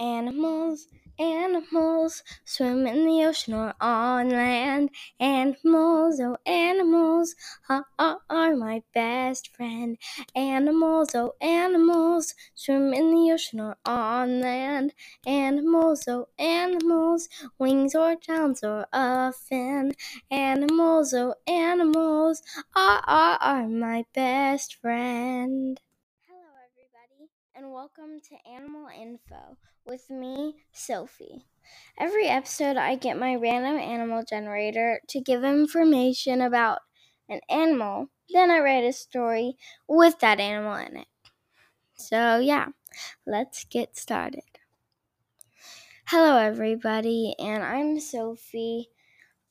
Animals, animals, swim in the ocean or on land. Animals, oh animals, are, are, are my best friend. Animals, oh animals, swim in the ocean or on land. Animals, oh animals, wings or talons or a fin. Animals, oh animals, are, are, are my best friend. And welcome to Animal Info with me, Sophie. Every episode, I get my random animal generator to give information about an animal. Then I write a story with that animal in it. So, yeah, let's get started. Hello, everybody, and I'm Sophie.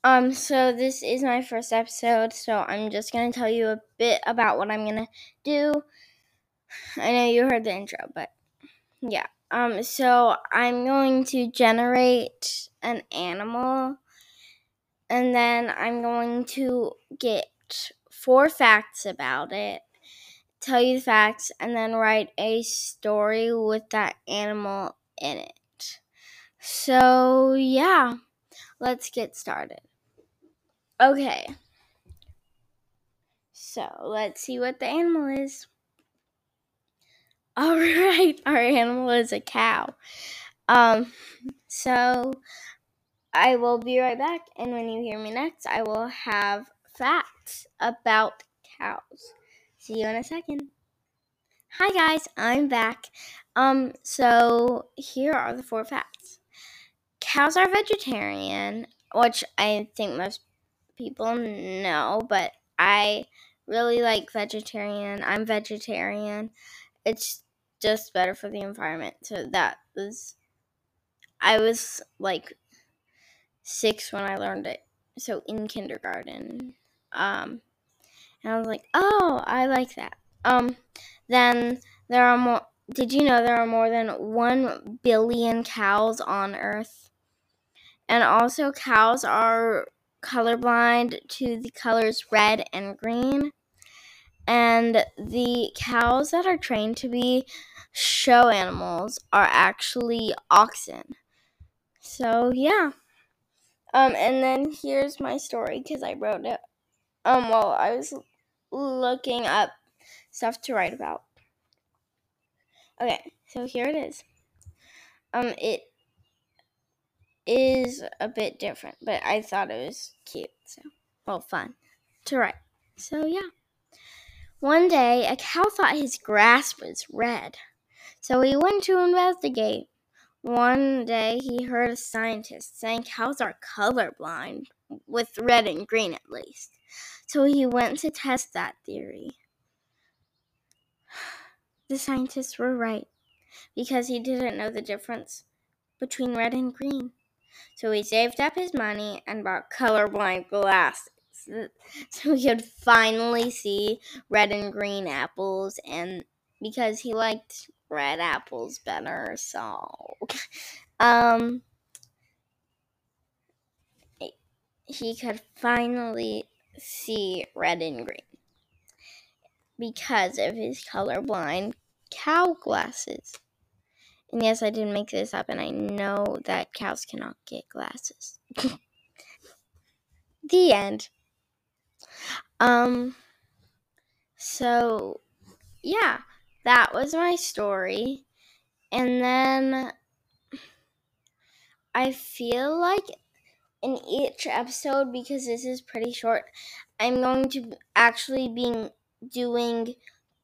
Um, so this is my first episode, so I'm just gonna tell you a bit about what I'm gonna do. I know you heard the intro, but yeah. Um, so I'm going to generate an animal, and then I'm going to get four facts about it, tell you the facts, and then write a story with that animal in it. So, yeah, let's get started. Okay. So, let's see what the animal is. All right, our animal is a cow. Um, so I will be right back, and when you hear me next, I will have facts about cows. See you in a second. Hi guys, I'm back. Um, so here are the four facts. Cows are vegetarian, which I think most people know, but I really like vegetarian. I'm vegetarian. It's just better for the environment. So that was, I was like six when I learned it. So in kindergarten. Um, and I was like, oh, I like that. Um, then there are more. Did you know there are more than 1 billion cows on Earth? And also, cows are colorblind to the colors red and green. And the cows that are trained to be show animals are actually oxen. So yeah. Um, and then here's my story because I wrote it um while I was looking up stuff to write about. Okay, so here it is. Um, it is a bit different, but I thought it was cute, so well fun to write. So yeah. One day, a cow thought his grass was red, so he went to investigate. One day, he heard a scientist saying cows are colorblind, with red and green at least. So he went to test that theory. The scientists were right, because he didn't know the difference between red and green. So he saved up his money and bought colorblind glasses so he could finally see red and green apples and because he liked red apples better so. Um he could finally see red and green because of his colorblind cow glasses. And yes i didn't make this up and i know that cows cannot get glasses. The end. Um, so yeah, that was my story. And then I feel like in each episode, because this is pretty short, I'm going to actually be doing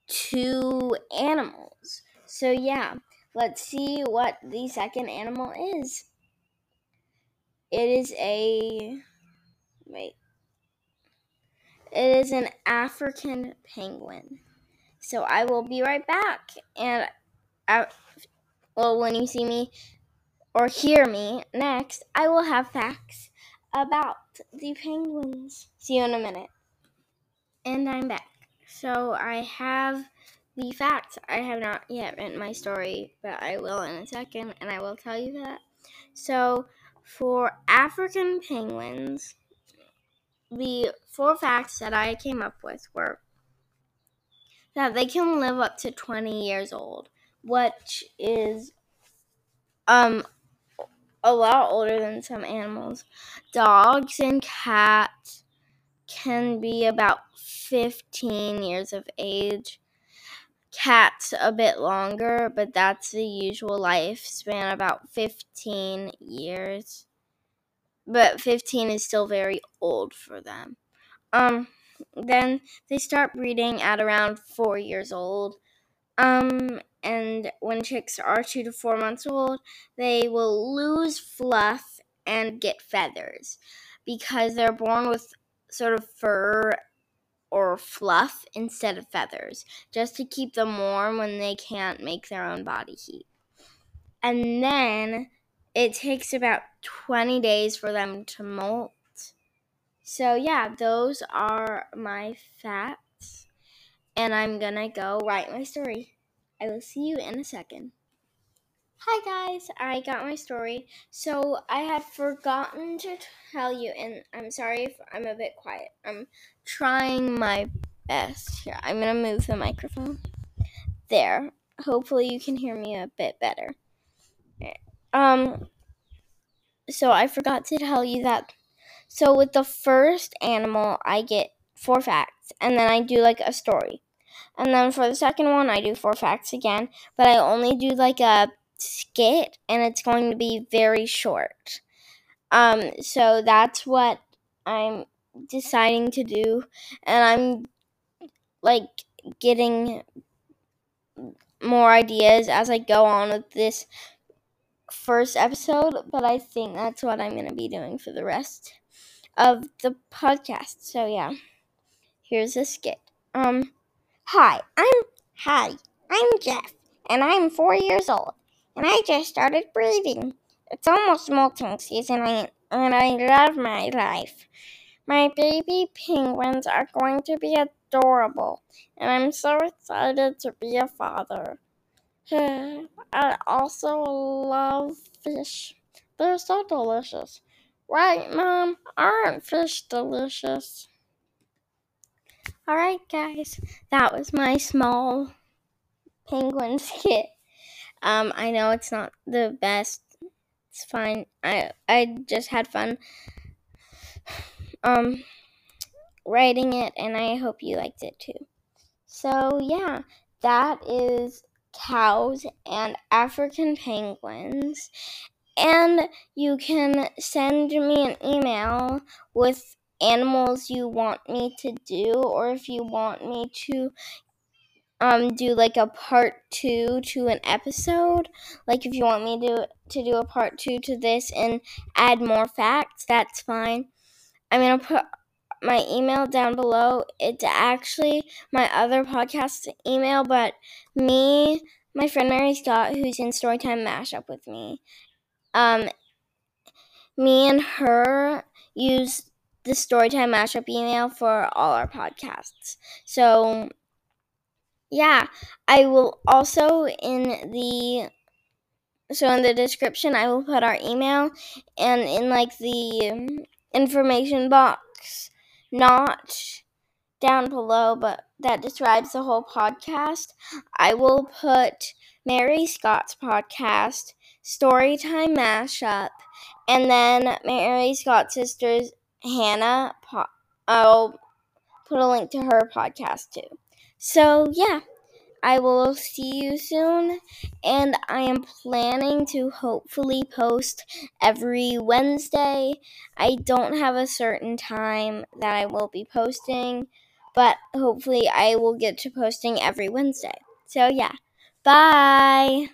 two animals. So yeah, let's see what the second animal is. It is a wait. It is an African penguin. So I will be right back. And I, well, when you see me or hear me next, I will have facts about the penguins. See you in a minute. And I'm back. So I have the facts. I have not yet written my story, but I will in a second, and I will tell you that. So, for African penguins, the four facts that I came up with were that they can live up to 20 years old, which is um a lot older than some animals. Dogs and cats can be about 15 years of age. Cats a bit longer, but that's the usual lifespan about 15 years. But 15 is still very old for them. Um then they start breeding at around 4 years old. Um and when chicks are 2 to 4 months old, they will lose fluff and get feathers because they're born with sort of fur or fluff instead of feathers, just to keep them warm when they can't make their own body heat. And then it takes about 20 days for them to molt. So, yeah, those are my facts. And I'm gonna go write my story. I will see you in a second. Hi guys, I got my story. So I had forgotten to tell you, and I'm sorry if I'm a bit quiet. I'm trying my best here. I'm gonna move the microphone. There. Hopefully you can hear me a bit better. Um so I forgot to tell you that so with the first animal I get four facts and then I do like a story. And then for the second one I do four facts again, but I only do like a skit and it's going to be very short. Um, so that's what I'm deciding to do, and I'm like getting more ideas as I go on with this first episode, but I think that's what I'm going to be doing for the rest of the podcast. So yeah. Here's a skit. Um hi, I'm hi. I'm Jeff and I'm 4 years old and I just started breeding. It's almost molting season, and I love my life. My baby penguins are going to be adorable, and I'm so excited to be a father. I also love fish. They're so delicious. Right, Mom? Aren't fish delicious? Alright, guys, that was my small penguin skit. Um, I know it's not the best. It's fine. I I just had fun um writing it and I hope you liked it too. So, yeah, that is cows and African penguins. And you can send me an email with animals you want me to do or if you want me to um do like a part two to an episode. Like if you want me to to do a part two to this and add more facts, that's fine. I'm gonna put my email down below. It's actually my other podcast email, but me, my friend Mary Scott, who's in Storytime Mashup with me, um, me and her use the Storytime Mashup email for all our podcasts. So yeah, I will also in the so in the description I will put our email and in like the information box, not down below, but that describes the whole podcast. I will put Mary Scott's podcast, Storytime Mashup, and then Mary Scott's sisters Hannah. I'll put a link to her podcast too. So, yeah, I will see you soon, and I am planning to hopefully post every Wednesday. I don't have a certain time that I will be posting, but hopefully I will get to posting every Wednesday. So, yeah, bye.